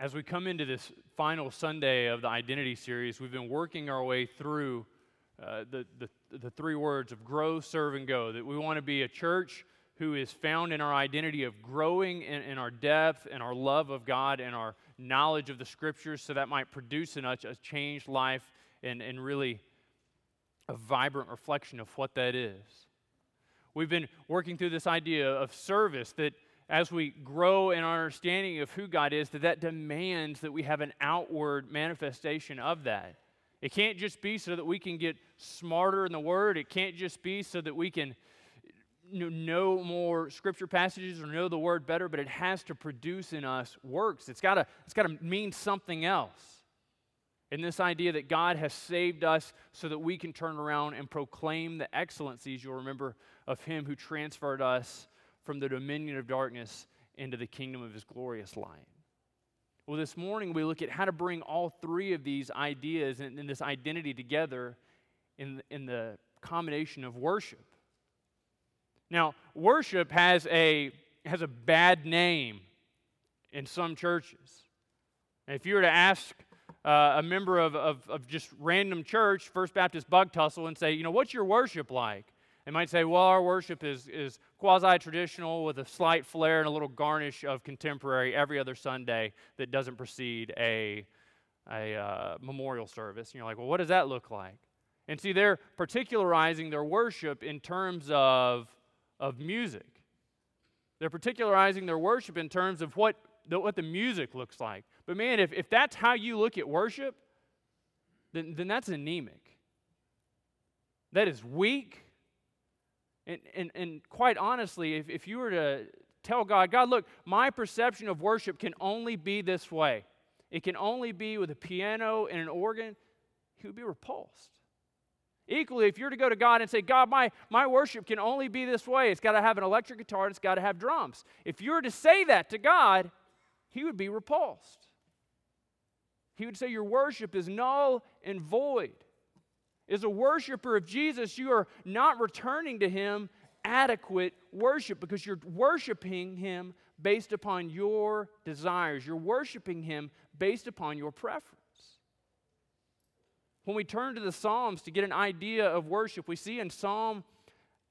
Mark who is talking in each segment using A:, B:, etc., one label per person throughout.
A: As we come into this final Sunday of the Identity series, we've been working our way through uh, the, the, the three words of grow, serve, and go. That we want to be a church who is found in our identity of growing in, in, our depth and our love of God and our knowledge of the scriptures, so that might produce in us a changed life and, and really a vibrant reflection of what that is. We've been working through this idea of service that as we grow in our understanding of who God is, that that demands that we have an outward manifestation of that. It can't just be so that we can get smarter in the Word. It can't just be so that we can know more scripture passages or know the Word better, but it has to produce in us works. It's got to it's to mean something else. In this idea that God has saved us so that we can turn around and proclaim the excellencies, you'll remember, of Him who transferred us from the dominion of darkness into the kingdom of his glorious light. Well, this morning we look at how to bring all three of these ideas and, and this identity together in, in the combination of worship. Now, worship has a, has a bad name in some churches. if you were to ask uh, a member of, of, of just random church, First Baptist Bug Tussle, and say, you know, what's your worship like? They might say, well, our worship is, is quasi traditional with a slight flair and a little garnish of contemporary every other Sunday that doesn't precede a, a uh, memorial service. And you're like, well, what does that look like? And see, they're particularizing their worship in terms of, of music. They're particularizing their worship in terms of what the, what the music looks like. But man, if, if that's how you look at worship, then, then that's anemic. That is weak. And, and, and quite honestly, if, if you were to tell God, God, look, my perception of worship can only be this way, it can only be with a piano and an organ, he would be repulsed. Equally, if you're to go to God and say, God, my, my worship can only be this way, it's got to have an electric guitar, it's got to have drums. If you were to say that to God, he would be repulsed. He would say, Your worship is null and void. As a worshiper of Jesus, you are not returning to him adequate worship because you're worshiping him based upon your desires. You're worshiping him based upon your preference. When we turn to the Psalms to get an idea of worship, we see in Psalm,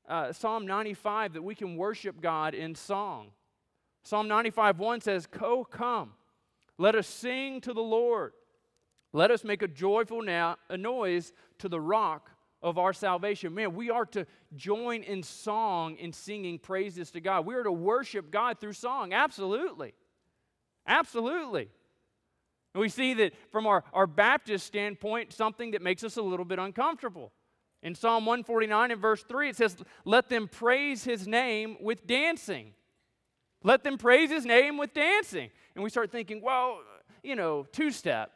A: uh, Psalm 95 that we can worship God in song. Psalm 95 1 says, Co come, let us sing to the Lord. Let us make a joyful now, a noise to the rock of our salvation. Man, we are to join in song in singing praises to God. We are to worship God through song. Absolutely. Absolutely. And we see that from our, our Baptist standpoint, something that makes us a little bit uncomfortable. In Psalm 149 and verse 3, it says, Let them praise his name with dancing. Let them praise his name with dancing. And we start thinking, well, you know, two step.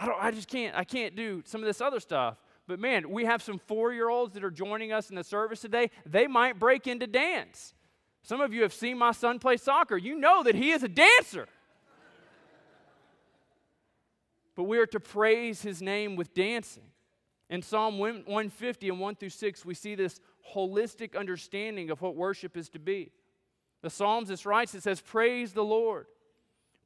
A: I don't I just can't I can't do some of this other stuff. But man, we have some 4-year-olds that are joining us in the service today. They might break into dance. Some of you have seen my son play soccer. You know that he is a dancer. but we are to praise his name with dancing. In Psalm 150 and 1 through 6, we see this holistic understanding of what worship is to be. The psalmist writes, it says, Praise the Lord.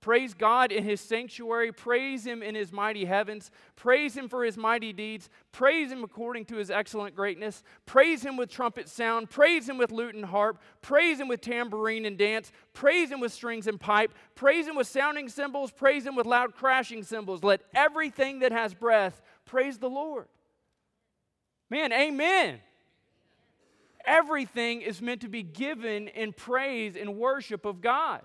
A: Praise God in his sanctuary. Praise him in his mighty heavens. Praise him for his mighty deeds. Praise him according to his excellent greatness. Praise him with trumpet sound. Praise him with lute and harp. Praise him with tambourine and dance. Praise him with strings and pipe. Praise him with sounding cymbals. Praise him with loud crashing cymbals. Let everything that has breath praise the Lord. Man, amen. Everything is meant to be given in praise and worship of God.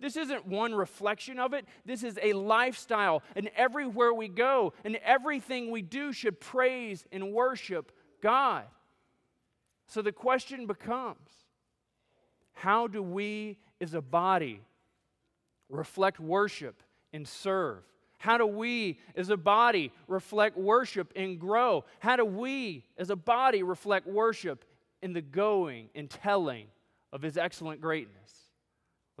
A: This isn't one reflection of it. This is a lifestyle. And everywhere we go and everything we do should praise and worship God. So the question becomes how do we as a body reflect worship and serve? How do we as a body reflect worship and grow? How do we as a body reflect worship in the going and telling of His excellent greatness?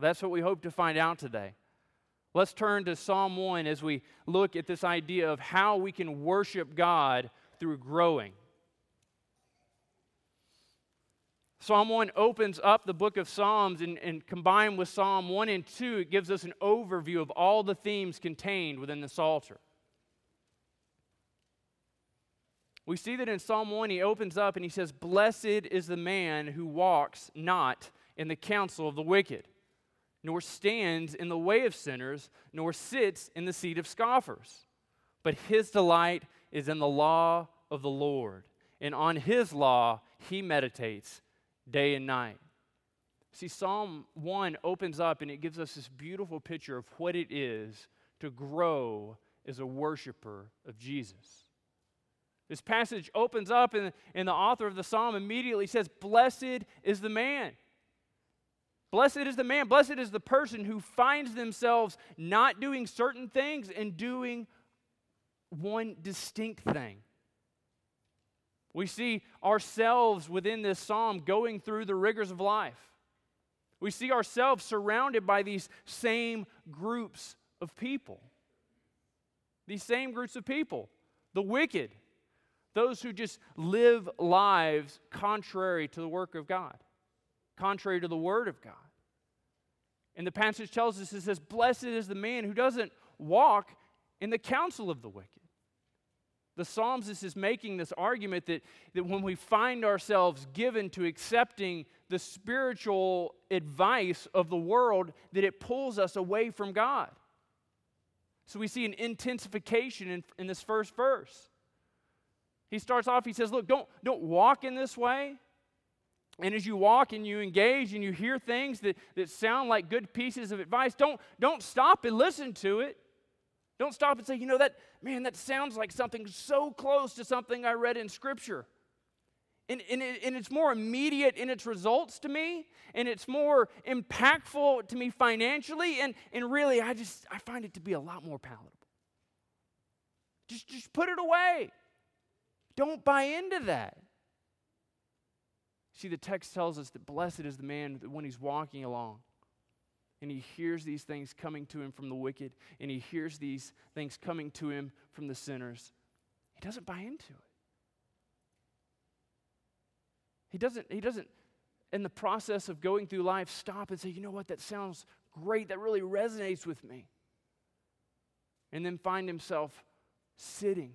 A: Well, that's what we hope to find out today. Let's turn to Psalm 1 as we look at this idea of how we can worship God through growing. Psalm 1 opens up the book of Psalms, and, and combined with Psalm 1 and 2, it gives us an overview of all the themes contained within the Psalter. We see that in Psalm 1, he opens up and he says, Blessed is the man who walks not in the counsel of the wicked, nor stands in the way of sinners, nor sits in the seat of scoffers. But his delight is in the law of the Lord, and on his law he meditates day and night. See, Psalm 1 opens up and it gives us this beautiful picture of what it is to grow as a worshiper of Jesus. This passage opens up, and, and the author of the psalm immediately says, Blessed is the man. Blessed is the man, blessed is the person who finds themselves not doing certain things and doing one distinct thing. We see ourselves within this psalm going through the rigors of life. We see ourselves surrounded by these same groups of people. These same groups of people the wicked, those who just live lives contrary to the work of God, contrary to the Word of God. And the passage tells us it says, Blessed is the man who doesn't walk in the counsel of the wicked. The psalmist is making this argument that, that when we find ourselves given to accepting the spiritual advice of the world, that it pulls us away from God. So we see an intensification in, in this first verse. He starts off, he says, Look, don't, don't walk in this way. And as you walk and you engage and you hear things that, that sound like good pieces of advice, don't, don't stop and listen to it. Don't stop and say, you know, that, man, that sounds like something so close to something I read in Scripture. And, and, it, and, it's more immediate in its results to me, and it's more impactful to me financially, and, and really, I just, I find it to be a lot more palatable. Just, just put it away. Don't buy into that. See, the text tells us that blessed is the man when he's walking along and he hears these things coming to him from the wicked, and he hears these things coming to him from the sinners, he doesn't buy into it. He doesn't, he doesn't, in the process of going through life, stop and say, you know what, that sounds great, that really resonates with me. And then find himself sitting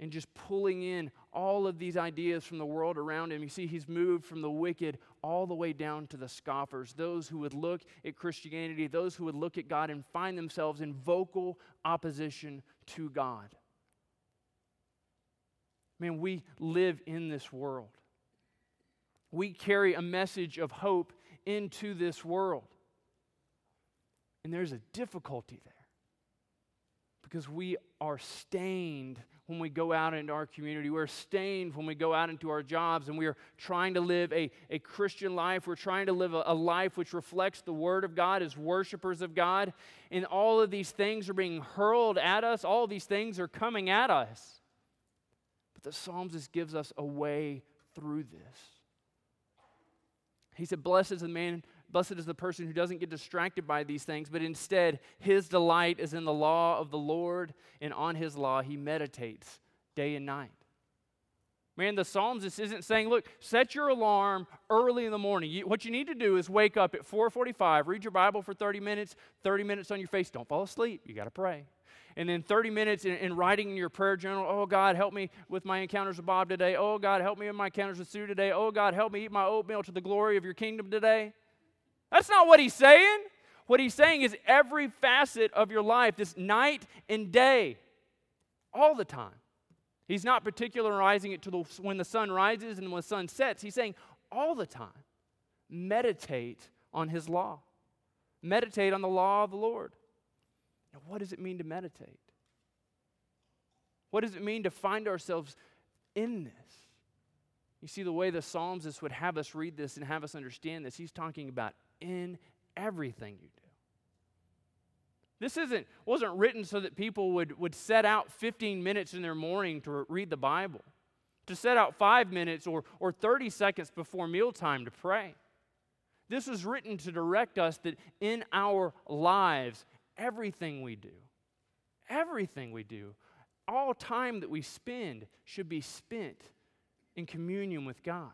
A: and just pulling in all of these ideas from the world around him. You see, he's moved from the wicked all the way down to the scoffers, those who would look at Christianity, those who would look at God and find themselves in vocal opposition to God. Man, we live in this world. We carry a message of hope into this world. And there's a difficulty there because we are stained when we go out into our community. We're stained when we go out into our jobs and we are trying to live a, a Christian life. We're trying to live a, a life which reflects the Word of God as worshipers of God. And all of these things are being hurled at us, all these things are coming at us. But the Psalms just gives us a way through this. He said, Blessed is the man Blessed is the person who doesn't get distracted by these things, but instead his delight is in the law of the Lord, and on his law he meditates day and night. Man, the psalmist isn't saying, look, set your alarm early in the morning. You, what you need to do is wake up at 4:45, read your Bible for 30 minutes, 30 minutes on your face. Don't fall asleep. You got to pray and then 30 minutes in, in, writing in your prayer journal, oh God, help me with my encounters with Bob today. Oh God, help me with my encounters with Sue today. Oh God, help me eat my oatmeal to the glory of your kingdom today. That's not what he's saying. What he's saying is every facet of your life, this night and day, all the time. He's not particularizing it to the, when the sun rises and when the sun sets. He's saying all the time, meditate on his law. Meditate on the law of the Lord. Now, what does it mean to meditate? What does it mean to find ourselves in this? You see, the way the Psalms would have us read this and have us understand this, he's talking about in everything you do. This isn't, wasn't written so that people would, would set out 15 minutes in their morning to read the Bible, to set out five minutes or, or 30 seconds before mealtime to pray. This was written to direct us that in our lives, everything we do, everything we do, all time that we spend should be spent in communion with God.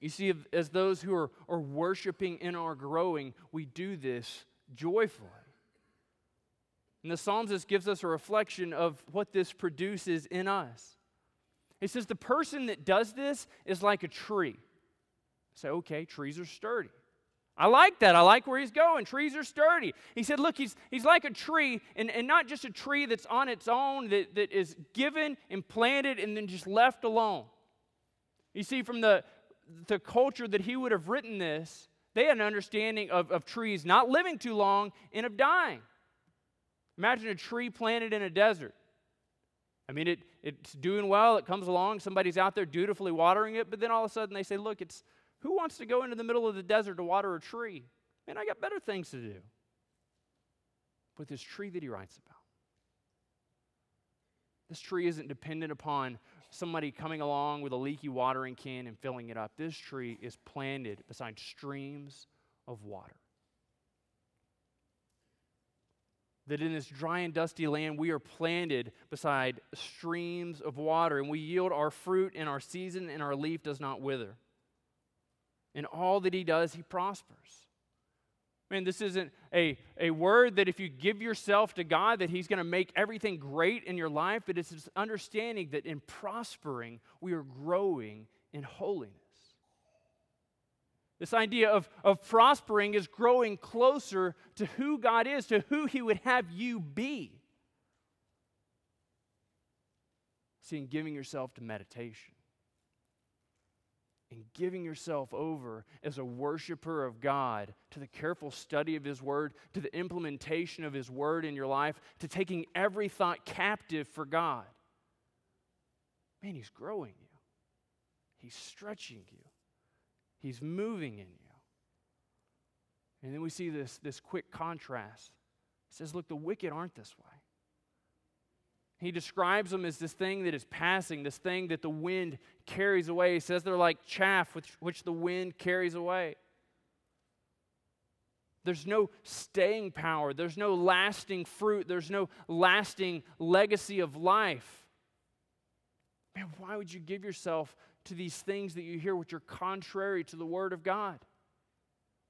A: You see, as those who are, are worshiping and are growing, we do this joyfully. And the psalmist gives us a reflection of what this produces in us. He says, The person that does this is like a tree. I say, okay, trees are sturdy. I like that. I like where he's going. Trees are sturdy. He said, Look, he's, he's like a tree, and, and not just a tree that's on its own, that, that is given and planted and then just left alone. You see, from the, the culture that he would have written this, they had an understanding of, of trees not living too long and of dying. Imagine a tree planted in a desert. I mean, it, it's doing well, it comes along, somebody's out there dutifully watering it, but then all of a sudden they say, Look, it's who wants to go into the middle of the desert to water a tree? Man, I got better things to do. But this tree that he writes about, this tree isn't dependent upon somebody coming along with a leaky watering can and filling it up. This tree is planted beside streams of water. That in this dry and dusty land, we are planted beside streams of water, and we yield our fruit in our season, and our leaf does not wither. In all that he does, he prospers. Man, this isn't a, a word that if you give yourself to God, that He's going to make everything great in your life, but it's this understanding that in prospering, we are growing in holiness. This idea of, of prospering is growing closer to who God is, to who He would have you be. See, in giving yourself to meditation, and giving yourself over as a worshiper of God to the careful study of His Word, to the implementation of His Word in your life, to taking every thought captive for God. Man, He's growing you, He's stretching you, He's moving in you. And then we see this, this quick contrast. It says, Look, the wicked aren't this way. He describes them as this thing that is passing, this thing that the wind carries away. He says they're like chaff which, which the wind carries away. There's no staying power, there's no lasting fruit, there's no lasting legacy of life. Man, why would you give yourself to these things that you hear which are contrary to the Word of God?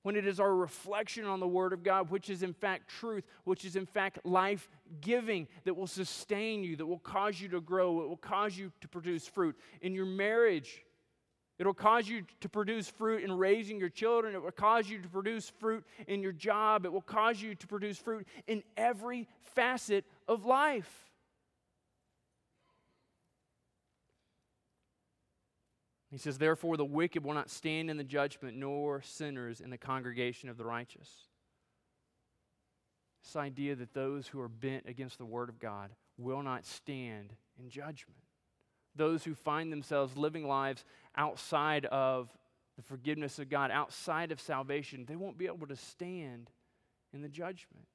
A: When it is our reflection on the Word of God, which is in fact truth, which is in fact life giving, that will sustain you, that will cause you to grow, it will cause you to produce fruit. In your marriage, It'll cause you to produce fruit in raising your children. It will cause you to produce fruit in your job. It will cause you to produce fruit in every facet of life. He says, Therefore, the wicked will not stand in the judgment, nor sinners in the congregation of the righteous. This idea that those who are bent against the word of God will not stand in judgment. Those who find themselves living lives outside of the forgiveness of God, outside of salvation, they won't be able to stand in the judgment.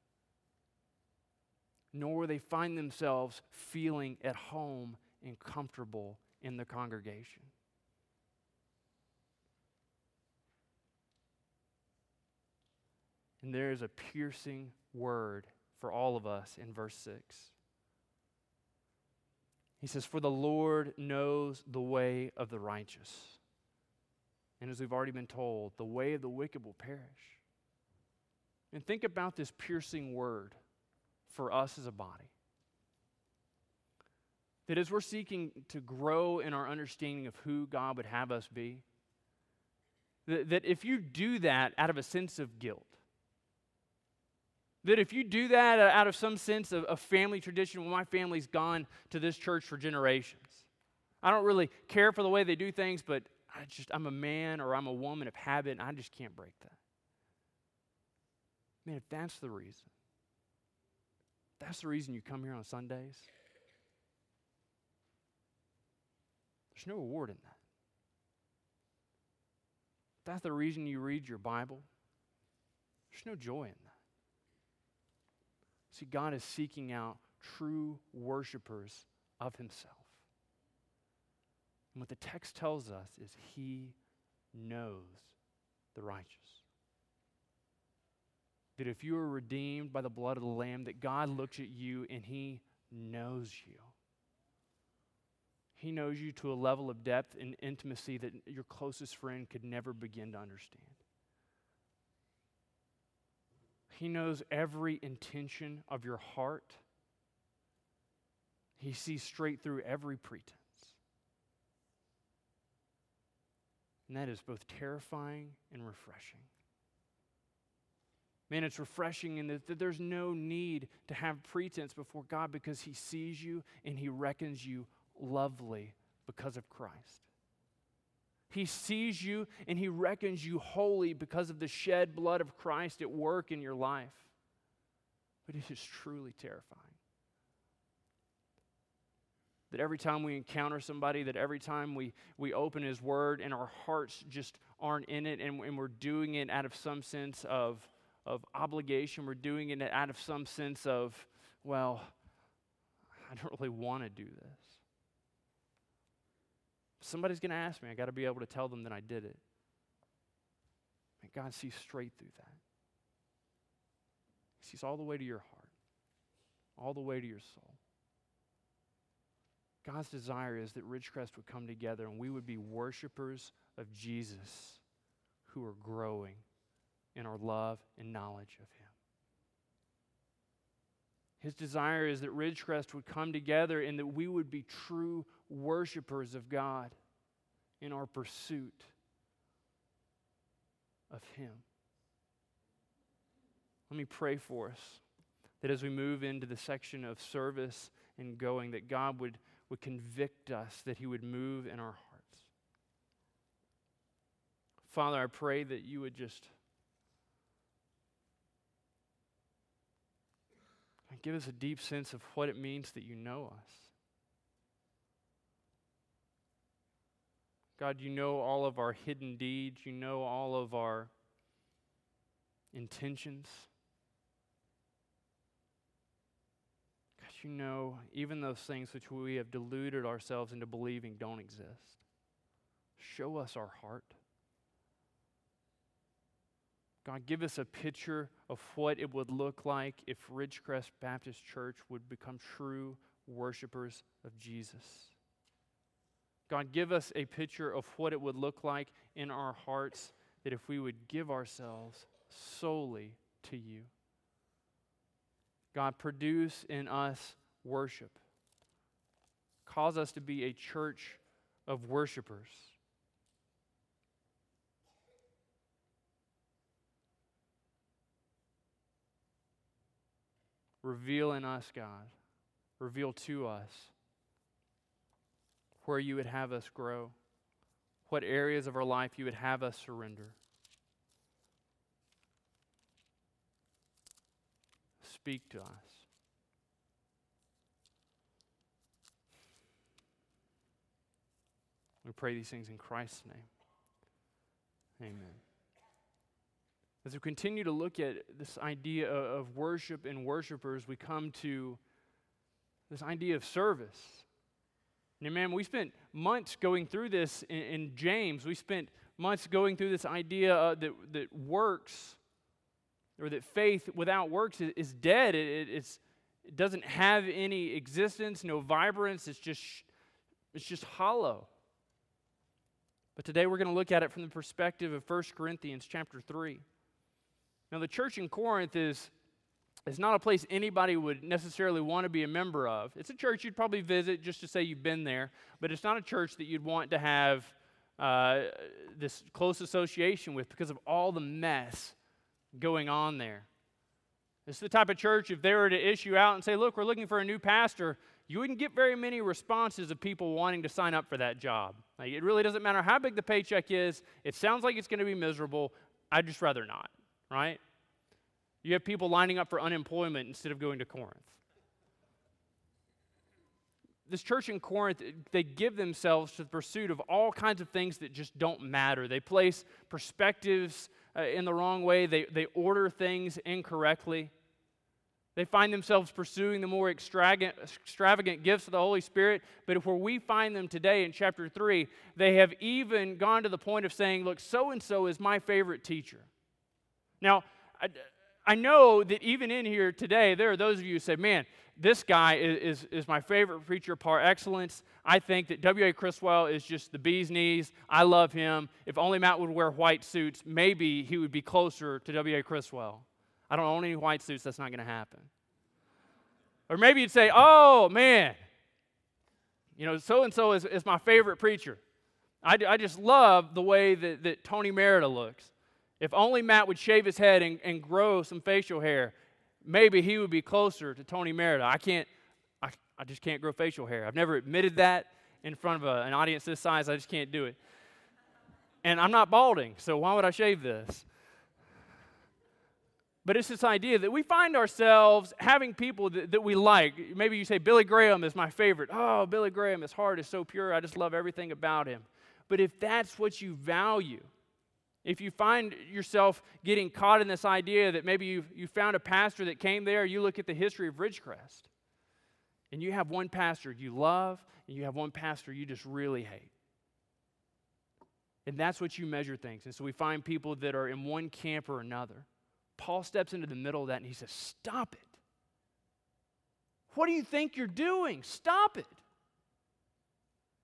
A: Nor will they find themselves feeling at home and comfortable in the congregation. And there is a piercing word for all of us in verse 6. He says, For the Lord knows the way of the righteous. And as we've already been told, the way of the wicked will perish. And think about this piercing word for us as a body. That as we're seeking to grow in our understanding of who God would have us be, that, that if you do that out of a sense of guilt, that if you do that uh, out of some sense of, of family tradition, well, my family's gone to this church for generations. I don't really care for the way they do things, but I just, I'm a man or I'm a woman of habit, and I just can't break that. Man, if that's the reason, that's the reason you come here on Sundays, there's no reward in that. If that's the reason you read your Bible, there's no joy in that. See, God is seeking out true worshipers of Himself. And what the text tells us is He knows the righteous. That if you are redeemed by the blood of the Lamb, that God looks at you and He knows you. He knows you to a level of depth and intimacy that your closest friend could never begin to understand. He knows every intention of your heart. He sees straight through every pretense. And that is both terrifying and refreshing. Man, it's refreshing in that, that there's no need to have pretense before God because He sees you and He reckons you lovely because of Christ. He sees you and He reckons you holy because of the shed blood of Christ at work in your life. But it is truly terrifying. That every time we encounter somebody, that every time we, we open His Word and our hearts just aren't in it and, and we're doing it out of some sense of, of obligation, we're doing it out of some sense of, well, I don't really want to do this. Somebody's going to ask me. I got to be able to tell them that I did it. And God sees straight through that. He sees all the way to your heart, all the way to your soul. God's desire is that Ridgecrest would come together and we would be worshipers of Jesus who are growing in our love and knowledge of Him. His desire is that Ridgecrest would come together and that we would be true worshipers of God in our pursuit of Him. Let me pray for us that as we move into the section of service and going, that God would would convict us, that He would move in our hearts. Father, I pray that you would just give us a deep sense of what it means that you know us. God, you know all of our hidden deeds, you know all of our intentions. you know even those things which we have deluded ourselves into believing don't exist. Show us our heart. God, give us a picture of what it would look like if Ridgecrest Baptist Church would become true worshipers of Jesus. God, give us a picture of what it would look like in our hearts that if we would give ourselves solely to you. God, produce in us worship. Cause us to be a church of worshipers. Reveal in us, God. Reveal to us where you would have us grow, what areas of our life you would have us surrender. Speak to us. We pray these things in Christ's name. Amen. As we continue to look at this idea of worship and worshipers, we come to this idea of service. And man, we spent months going through this in, in James. We spent months going through this idea uh, that, that works or that faith without works is, is dead. It, it, it doesn't have any existence, no vibrance. It's just, it's just hollow. But today we're going to look at it from the perspective of 1 Corinthians chapter 3. Now, the church in Corinth is, is not a place anybody would necessarily want to be a member of. It's a church you'd probably visit just to say you've been there, but it's not a church that you'd want to have uh, this close association with because of all the mess going on there. It's the type of church, if they were to issue out and say, Look, we're looking for a new pastor, you wouldn't get very many responses of people wanting to sign up for that job. Like, it really doesn't matter how big the paycheck is, it sounds like it's going to be miserable. I'd just rather not, right? You have people lining up for unemployment instead of going to Corinth. This church in Corinth, they give themselves to the pursuit of all kinds of things that just don't matter. They place perspectives uh, in the wrong way, they, they order things incorrectly. They find themselves pursuing the more extravagant, extravagant gifts of the Holy Spirit. But where we find them today in chapter 3, they have even gone to the point of saying, Look, so and so is my favorite teacher. Now, I, I know that even in here today, there are those of you who say, man, this guy is, is, is, my favorite preacher par excellence. I think that W.A. Criswell is just the bee's knees. I love him. If only Matt would wear white suits, maybe he would be closer to W.A. Criswell. I don't own any white suits, that's not going to happen. Or maybe you'd say, oh, man, you know, so and so is my favorite preacher. I, I just love the way that, that Tony Merida looks. If only Matt would shave his head and, and grow some facial hair, maybe he would be closer to Tony Merida. I can't, I, I just can't grow facial hair. I've never admitted that in front of a, an audience this size. I just can't do it. And I'm not balding, so why would I shave this? But it's this idea that we find ourselves having people that, that, we like. Maybe you say, Billy Graham is my favorite. Oh, Billy Graham, his heart is so pure. I just love everything about him. But if that's what you value, if you find yourself getting caught in this idea that maybe you you found a pastor that came there, you look at the history of Ridgecrest, and you have one pastor you love, and you have one pastor you just really hate. And that's what you measure things. And so we find people that are in one camp or another. Paul steps into the middle of that and he says, Stop it. What do you think you're doing? Stop it.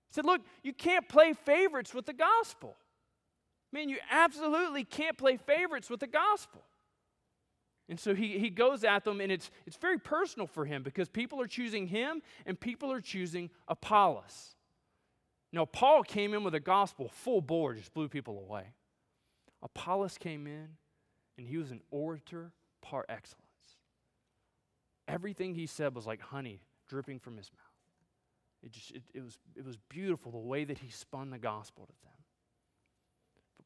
A: He said, Look, you can't play favorites with the gospel. Man, you absolutely can't play favorites with the gospel. And so he, he goes at them, and it's, it's very personal for him because people are choosing him and people are choosing Apollos. Now, Paul came in with a gospel full bore, just blew people away. Apollos came in, and he was an orator par excellence. Everything he said was like honey dripping from his mouth. It, just, it, it, was, it was beautiful the way that he spun the gospel to them.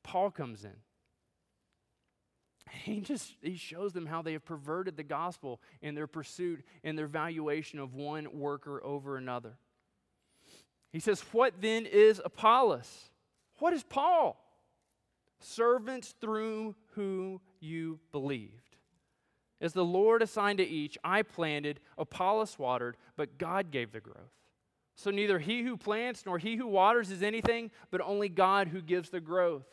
A: Paul comes in. He just he shows them how they have perverted the gospel in their pursuit and their valuation of one worker over another. He says, What then is Apollos? What is Paul? Servants through whom you believed. As the Lord assigned to each, I planted, Apollos watered, but God gave the growth. So neither he who plants nor he who waters is anything, but only God who gives the growth.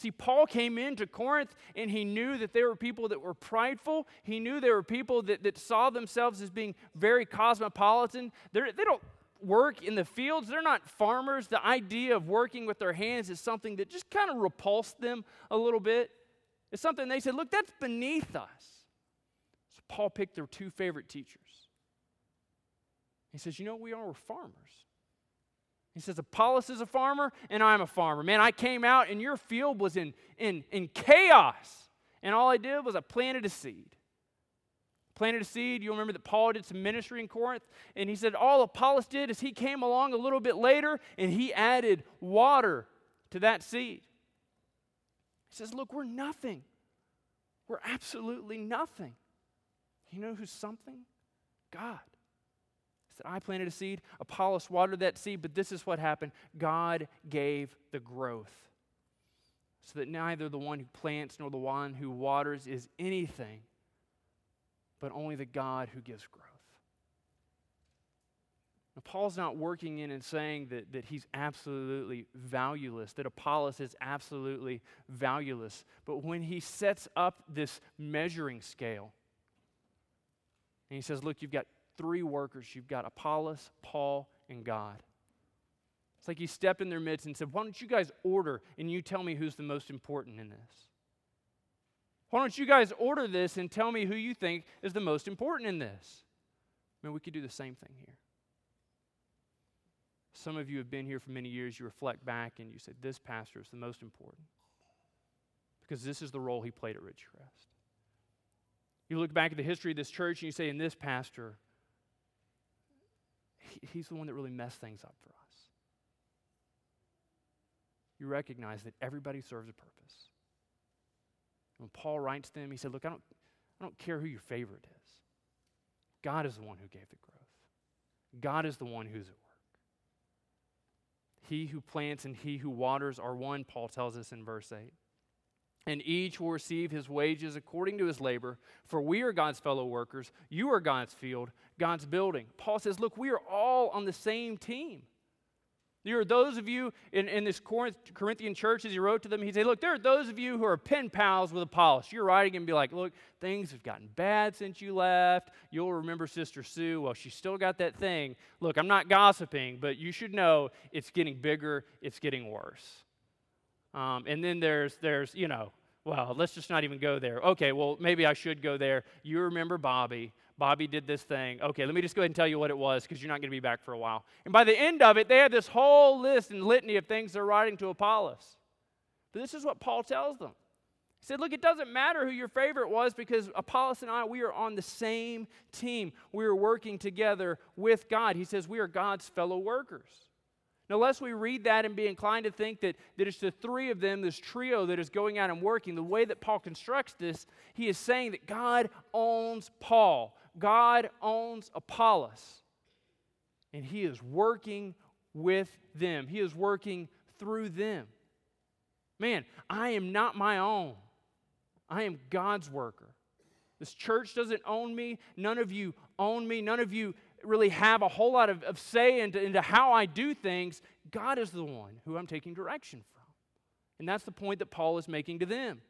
A: See, Paul came into Corinth and he knew that there were people that were prideful. He knew there were people that, that saw themselves as being very cosmopolitan. They're, they do not work in the fields, they're not farmers. The idea of working with their hands is something that just kind of repulsed them a little bit. It's something they said, look, that's beneath us. So Paul picked their two favorite teachers. He says, You know we are? We're farmers. He says, Apollos is a farmer, and I'm a farmer. Man, I came out, and your field was in, in, in chaos. And all I did was I planted a seed. Planted a seed. You'll remember that Paul did some ministry in Corinth. And he said, All Apollos did is he came along a little bit later, and he added water to that seed. He says, Look, we're nothing. We're absolutely nothing. You know who's something? God said, I planted a seed, Apollos watered that seed, but this is what happened God gave the growth. So that neither the one who plants nor the one who waters is anything, but only the God who gives growth. Now, Paul's not working in and saying that, that he's absolutely valueless, that Apollos is absolutely valueless. But when he sets up this measuring scale, and he says, Look, you've got three workers. You've got Apollos, Paul, and God. It's like he stepped in their midst and said, Why don't you guys order and you tell me who's the most important in this? Why don't you guys order this and tell me who you think is the most important in this? I mean, we could do the same thing here. Some of you have been here for many years. You reflect back and you say, This pastor is the most important because this is the role he played at Ridgecrest. You look back at the history of this church and you say, And this pastor he's the one that really messed things up for us. You recognize that everybody serves a purpose. When Paul writes to them, he said, Look, I don't, I don't care who your favorite is. God is the one who gave the growth, God is the one who's at work. He who plants and he who waters are one, Paul tells us in verse 8 and each will receive his wages according to his labor. For we are God's fellow workers. You are God's field, God's building. Paul says, Look, we are all on the same team. There are those of you in, in this Corinth, Corinthian church, as he wrote to them, he said, Look, there are those of you who are pen pals with Apollos. You're writing and be like, Look, things have gotten bad since you left. You'll remember Sister Sue. Well, she's still got that thing. Look, I'm not gossiping, but you should know it's getting bigger, it's getting worse. Um, and then there's, there's, you know, well, let's just not even go there. Okay, well, maybe I should go there. You remember Bobby. Bobby did this thing. Okay, let me just go ahead and tell you what it was because you're not going to be back for a while. And by the end of it, they had this whole list and litany of things they're writing to Apollos. But this is what Paul tells them. He said, Look, it doesn't matter who your favorite was because Apollos and I, we are on the same team. We are working together with God. He says, We are God's fellow workers. Now, we read that and be inclined to think that, that it's the three of them, this trio that is going out and working, the way that Paul constructs this, he is saying that God owns Paul. God owns Apollos, and He is working with them, He is working through them. Man, I am not my own, I am God's worker. This church doesn't own me. None of you own me. None of you really have a whole lot of, of say into, into how I do things. God is the one who I'm taking direction from. And that's the point that Paul is making to them.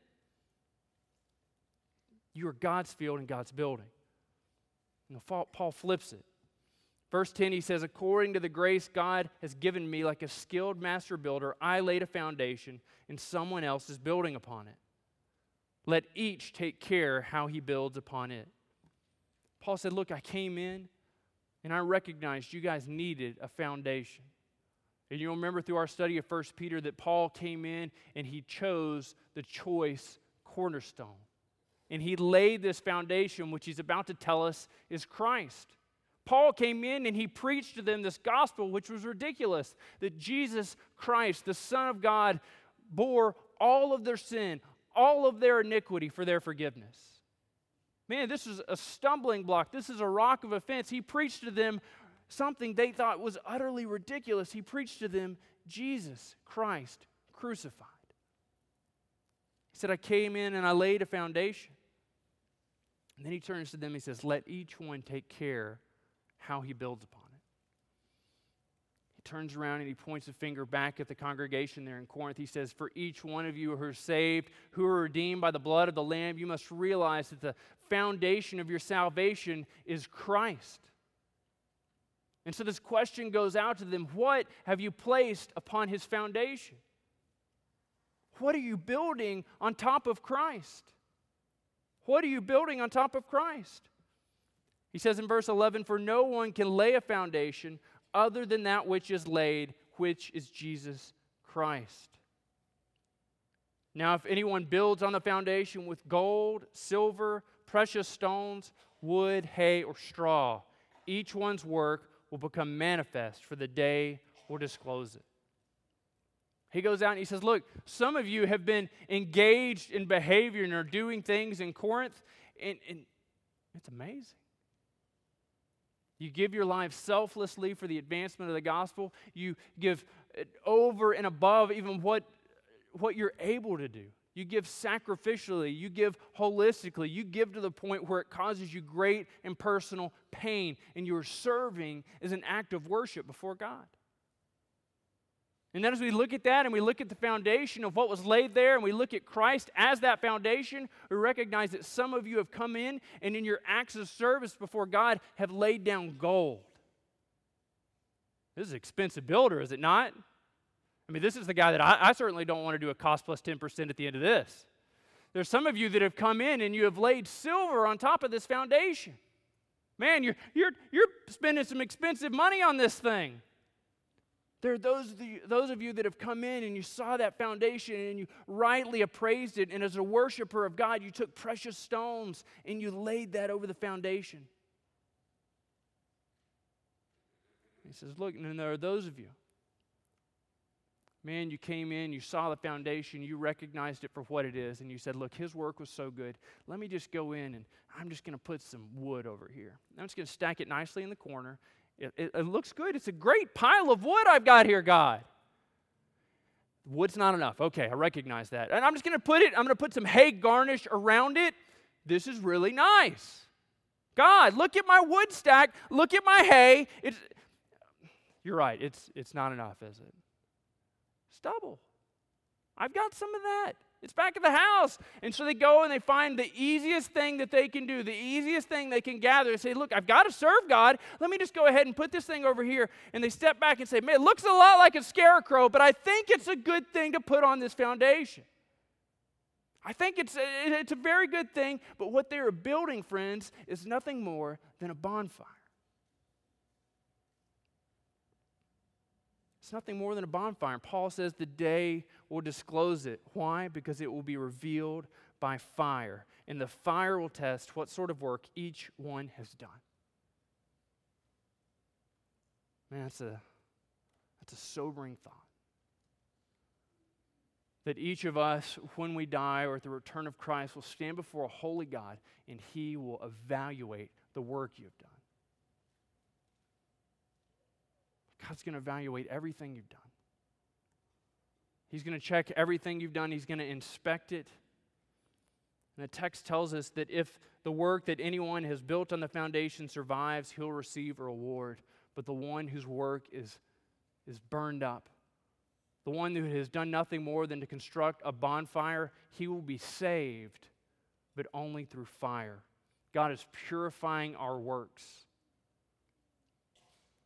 A: You are God's field and God's building. Paul flips it. Verse 10, he says, According to the grace God has given me, like a skilled master builder, I laid a foundation, and someone else is building upon it. Let each take care how he builds upon it. Paul said, Look, I came in and I recognized you guys needed a foundation. And you'll remember through our study of 1 Peter that Paul came in and he chose the choice cornerstone. And he laid this foundation, which he's about to tell us is Christ. Paul came in and he preached to them this gospel, which was ridiculous that Jesus Christ, the Son of God, bore all of their sin, all of their iniquity for their forgiveness. Man, this is a stumbling block. This is a rock of offense. He preached to them something they thought was utterly ridiculous. He preached to them Jesus Christ crucified. He said, I came in and I laid a foundation. And then he turns to them, he says, Let each one take care how he builds upon. He turns around and he points a finger back at the congregation there in Corinth. He says, For each one of you who are saved, who are redeemed by the blood of the Lamb, you must realize that the foundation of your salvation is Christ. And so this question goes out to them What have you placed upon his foundation? What are you building on top of Christ? What are you building on top of Christ? He says in verse 11, For no one can lay a foundation other than that which is laid, which is Jesus Christ. Now, if anyone builds on the foundation with gold, silver, precious stones, wood, hay, or straw, each one's work will become manifest, for the day will disclose it. He goes out and he says, Look, some of you have been engaged in behavior and are doing things in Corinth, and, and it's amazing. You give your life selflessly for the advancement of the gospel. You give over and above even what, what you're able to do. You give sacrificially. You give holistically. You give to the point where it causes you great and personal pain. And you're serving as an act of worship before God. And then as we look at that and we look at the foundation of what was laid there and we look at Christ as that foundation, we recognize that some of you have come in and in your acts of service before God have laid down gold. This is an expensive builder, is it not? I mean, this is the guy that I, I certainly don't want to do a cost plus 10% at the end of this. There's some of you that have come in and you have laid silver on top of this foundation. Man, you're, you're, you're spending some expensive money on this thing. There are those those of you that have come in and you saw that foundation and you rightly appraised it. And as a worshiper of God, you took precious stones and you laid that over the foundation. He says, Look, and there are those of you. Man, you came in, you saw the foundation, you recognized it for what it is, and you said, Look, his work was so good. Let me just go in and I'm just going to put some wood over here. I'm just going to stack it nicely in the corner, it, it, it looks good. It's a great pile of wood I've got here, God. Wood's not enough. Okay, I recognize that. And I'm just going to put it, I'm going to put some hay garnish around it. This is really nice. God, look at my wood stack. Look at my hay. It's, You're right, it's, it's not enough, is it? Stubble. I've got some of that. It's back at the house. And so they go and they find the easiest thing that they can do, the easiest thing they can gather and say, Look, I've got to serve God. Let me just go ahead and put this thing over here. And they step back and say, Man, it looks a lot like a scarecrow, but I think it's a good thing to put on this foundation. I think it's a, it's a very good thing, but what they are building, friends, is nothing more than a bonfire. It's nothing more than a bonfire. And Paul says the day will disclose it. Why? Because it will be revealed by fire. And the fire will test what sort of work each one has done. Man, that's a, that's a sobering thought. That each of us, when we die or at the return of Christ, will stand before a holy God and he will evaluate the work you've done. God's going to evaluate everything you've done. He's going to check everything you've done, He's going to inspect it. And the text tells us that if the work that anyone has built on the foundation survives, he'll receive a reward. But the one whose work is, is burned up, the one who has done nothing more than to construct a bonfire, he will be saved, but only through fire. God is purifying our works.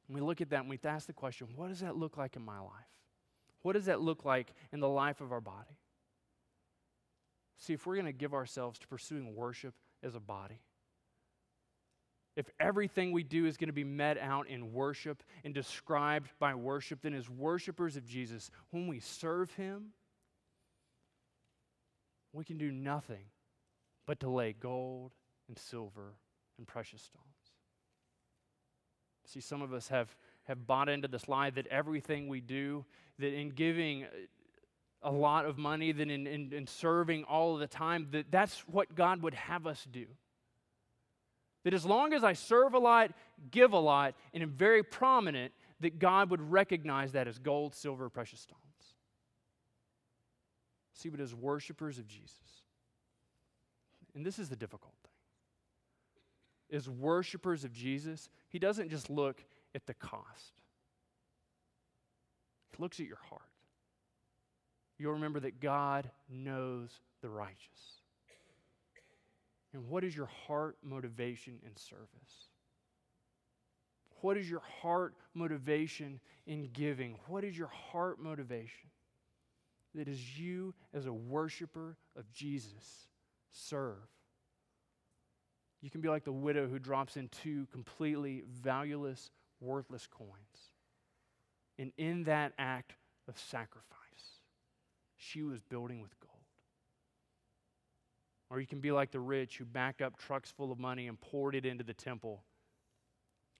A: And we look at that and we ask the question what does that look like in my life? What does that look like in the life of our body? See, if we're going to give ourselves to pursuing worship as a body, if everything we do is going to be met out in worship and described by worship, then as worshipers of Jesus, when we serve Him, we can do nothing but to lay gold and silver and precious stones. See, some of us have, have bought into this lie that everything we do, that in giving uh, a lot of money, that in, in, in serving all of the time, that that's what God would have us do. That as long as I serve a lot, give a lot, and am very prominent, that God would recognize that as gold, silver, precious stones. See, but as worshipers of Jesus, and this is the difficult as worshipers of Jesus, he doesn't just look at the cost, He looks at your heart. You'll remember that God knows the righteous. And what is your heart motivation in service? What is your heart motivation in giving? What is your heart motivation? That is you, as a worshiper of Jesus, serve. You can be like the widow who drops in two completely valueless, worthless coins. And in that act of sacrifice, she was building with gold. Or you can be like the rich who backed up trucks full of money and poured it into the temple.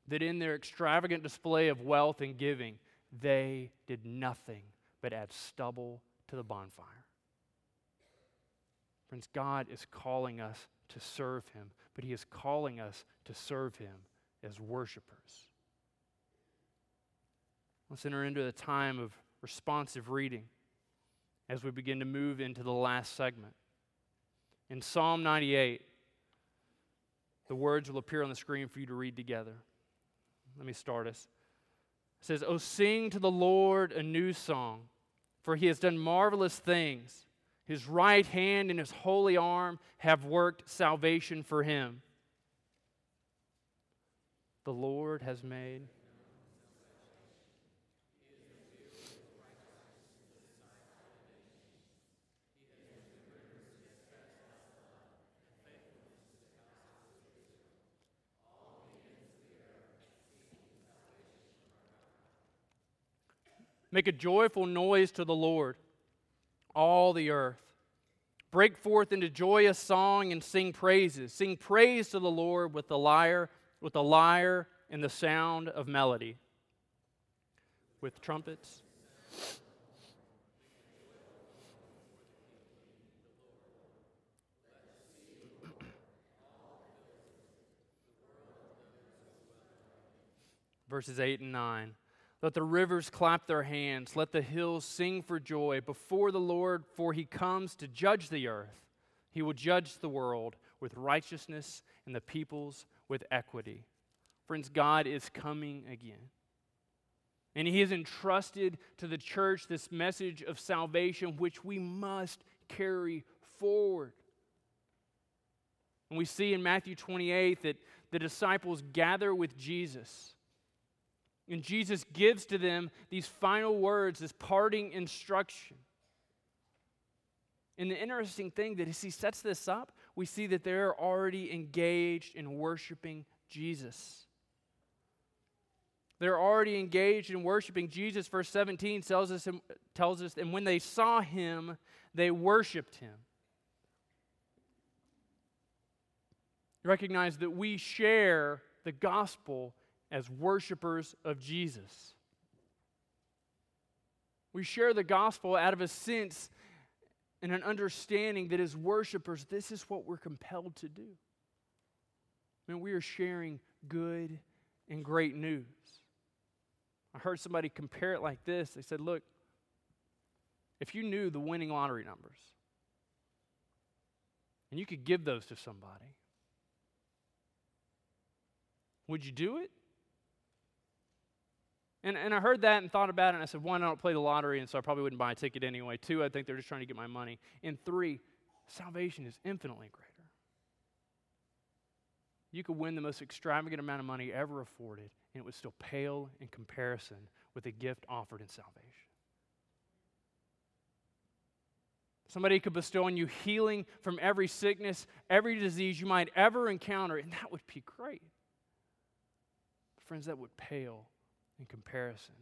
A: That in their extravagant display of wealth and giving, they did nothing but add stubble to the bonfire. Friends, God is calling us to serve Him, but He is calling us to serve Him as worshipers. Let's enter into the time of responsive reading as we begin to move into the last segment. In Psalm 98, the words will appear on the screen for you to read together. Let me start us. It says, Oh, sing to the Lord a new song, for he has done marvelous things. His right hand and his holy arm have worked salvation for him. The Lord has made. Make a joyful noise to the Lord all the earth. Break forth into joyous song and sing praises. Sing praise to the Lord with the lyre, with the lyre and the sound of melody. With trumpets. Verses 8 and 9. Let the rivers clap their hands. Let the hills sing for joy before the Lord, for he comes to judge the earth. He will judge the world with righteousness and the peoples with equity. Friends, God is coming again. And he has entrusted to the church this message of salvation, which we must carry forward. And we see in Matthew 28 that the disciples gather with Jesus. And Jesus gives to them these final words, this parting instruction. And the interesting thing that as he sets this up, we see that they're already engaged in worshiping Jesus. They're already engaged in worshiping Jesus. Verse 17 tells us, tells us, and when they saw him, they worshiped him. Recognize that we share the gospel as worshipers of Jesus. We share the gospel out of a sense and an understanding that as worshipers, this is what we're compelled to do. I mean, we are sharing good and great news. I heard somebody compare it like this. They said, Look, if you knew the winning lottery numbers and you could give those to somebody, would you do it? And, and I heard that and thought about it, and I said, one, I don't play the lottery, and so I probably wouldn't buy a ticket anyway. Two, I think they're just trying to get my money. And three, salvation is infinitely greater. You could win the most extravagant amount of money ever afforded, and it would still pale in comparison with the gift offered in salvation. Somebody could bestow on you healing from every sickness, every disease you might ever encounter, and that would be great. Friends, that would pale in comparison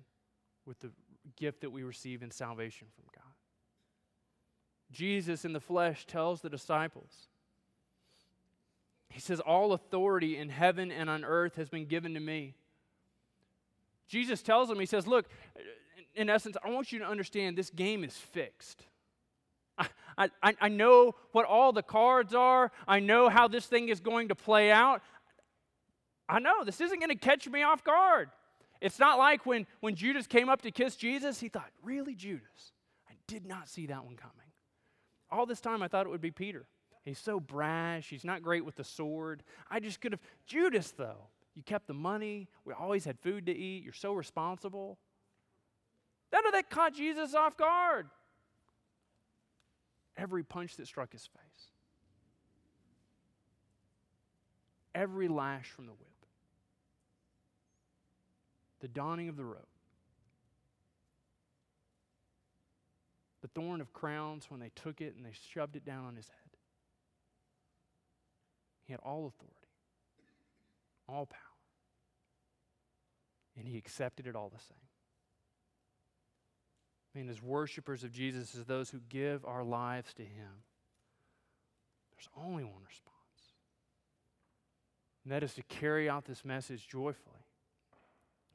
A: with the gift that we receive in salvation from God. Jesus in the flesh tells the disciples, He says, All authority in heaven and on earth has been given to me. Jesus tells them, He says, Look, in essence, I want you to understand this game is fixed. I, I, I know what all the cards are. I know how this thing is going to play out. I know this isn't going to catch me off guard. It's not like when, when Judas came up to kiss Jesus, he thought, Really, Judas? I did not see that one coming. All this time, I thought it would be Peter. He's so brash. He's not great with the sword. I just could have. Judas, though, you kept the money. We always had food to eat. You're so responsible. None of that caught Jesus off guard. Every punch that struck his face, every lash from the whip the dawning of the robe. The thorn of crowns when they took it and they shoved it down on his head. He had all authority, all power. And he accepted it all the same. I mean, as worshipers of Jesus, as those who give our lives to him, there's only one response. And that is to carry out this message joyfully.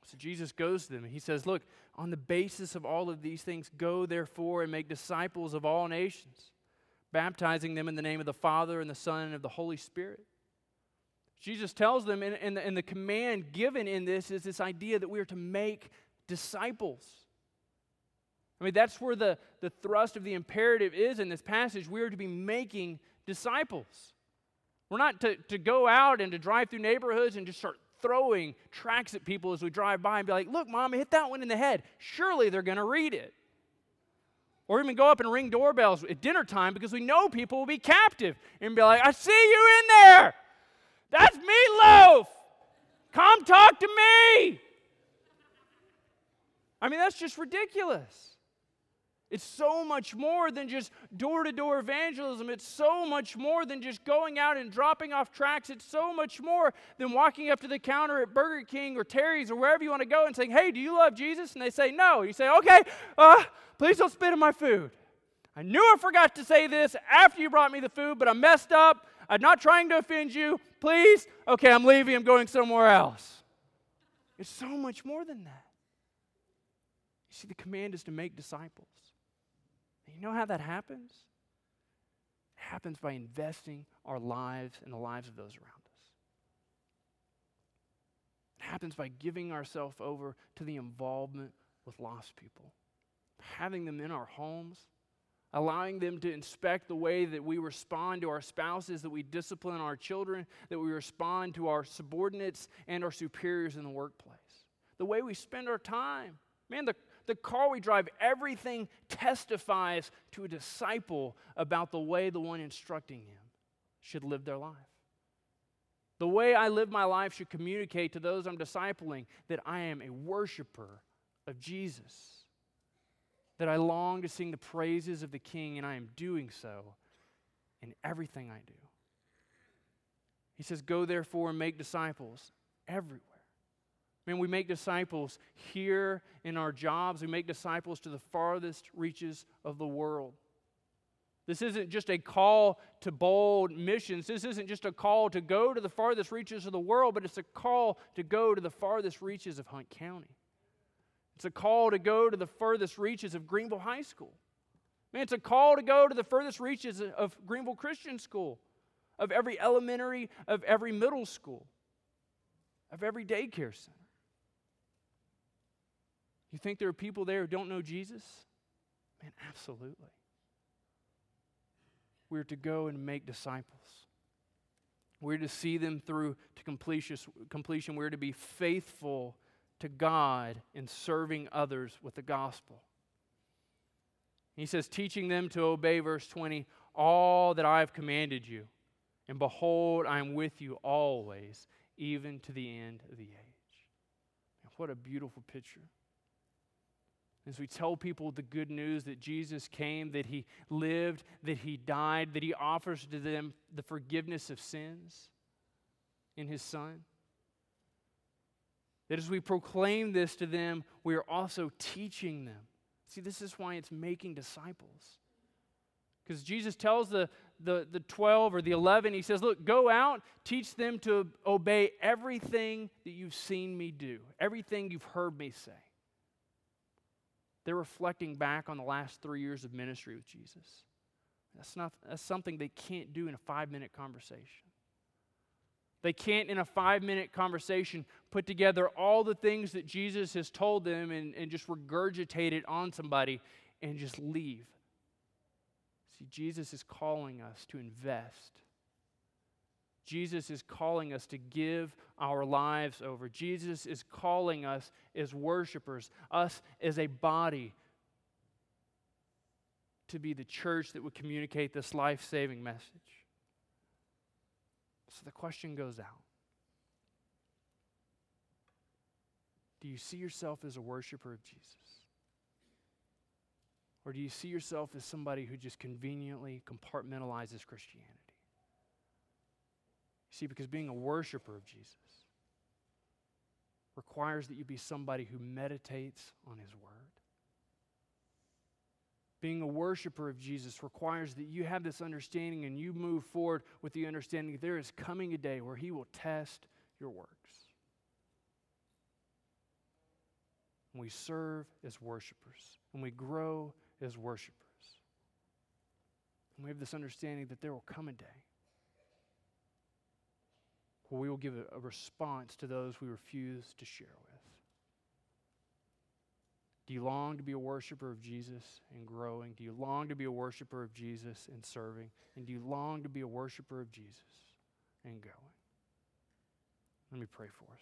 A: So Jesus goes to them and he says, Look, on the basis of all of these things, go therefore and make disciples of all nations, baptizing them in the name of the Father and the Son and of the Holy Spirit. Jesus tells them, and, and, and the command given in this is this idea that we are to make disciples. I mean, that's where the, the thrust of the imperative is in this passage. We are to be making disciples. We're not to, to go out and to drive through neighborhoods and just start throwing tracts at people as we drive by and be like, look, mom, hit that one in the head. Surely they're going to read it. Or even go up and ring doorbells at dinner time because we know people will be captive and be like, I see you in there. That's meatloaf. Come talk to me. I mean, that's just ridiculous. It's so much more than just door to door evangelism. It's so much more than just going out and dropping off tracts. It's so much more than walking up to the counter at Burger King or Terry's or wherever you want to go and saying, Hey, do you love Jesus? And they say, No. You say, Okay, uh, please don't spit in my food. I knew I forgot to say this after you brought me the food, but I messed up. I'm not trying to offend you. Please. Okay, I'm leaving. I'm going somewhere else. It's so much more than that. You see, the command is to make disciples. You know how that happens? It happens by investing our lives in the lives of those around us. It happens by giving ourselves over to the involvement with lost people, having them in our homes, allowing them to inspect the way that we respond to our spouses, that we discipline our children, that we respond to our subordinates and our superiors in the workplace, the way we spend our time Man, the, the car we drive, everything testifies to a disciple about the way the one instructing him should live their life. The way I live my life should communicate to those I'm discipling that I am a worshiper of Jesus, that I long to sing the praises of the King, and I am doing so in everything I do. He says, Go therefore and make disciples everywhere. Man, we make disciples here in our jobs, we make disciples to the farthest reaches of the world. This isn't just a call to bold missions. This isn't just a call to go to the farthest reaches of the world, but it's a call to go to the farthest reaches of Hunt County. It's a call to go to the furthest reaches of Greenville High School. Man, it's a call to go to the furthest reaches of Greenville Christian School, of every elementary, of every middle school, of every daycare center. You think there are people there who don't know Jesus? Man, absolutely. We're to go and make disciples. We're to see them through to completion. We're to be faithful to God in serving others with the gospel. He says, teaching them to obey, verse 20, all that I have commanded you. And behold, I am with you always, even to the end of the age. what a beautiful picture as we tell people the good news that Jesus came, that he lived, that he died, that he offers to them the forgiveness of sins in his Son. That as we proclaim this to them, we are also teaching them. See, this is why it's making disciples. Because Jesus tells the, the, the 12 or the 11, he says, Look, go out, teach them to obey everything that you've seen me do, everything you've heard me say. They're reflecting back on the last three years of ministry with Jesus. That's, not, that's something they can't do in a five minute conversation. They can't, in a five minute conversation, put together all the things that Jesus has told them and, and just regurgitate it on somebody and just leave. See, Jesus is calling us to invest Jesus is calling us to give our lives over. Jesus is calling us as worshipers, us as a body, to be the church that would communicate this life saving message. So the question goes out Do you see yourself as a worshiper of Jesus? Or do you see yourself as somebody who just conveniently compartmentalizes Christianity? See, because being a worshiper of Jesus requires that you be somebody who meditates on his word. Being a worshiper of Jesus requires that you have this understanding and you move forward with the understanding that there is coming a day where he will test your works. We serve as worshipers and we grow as worshipers. And we have this understanding that there will come a day where we will give a, response to those we refuse to share with. Do you long to be a worshiper of Jesus and growing? Do you long to be a worshiper of Jesus and serving? And do you long to be a worshiper of Jesus and going? Let me pray for us.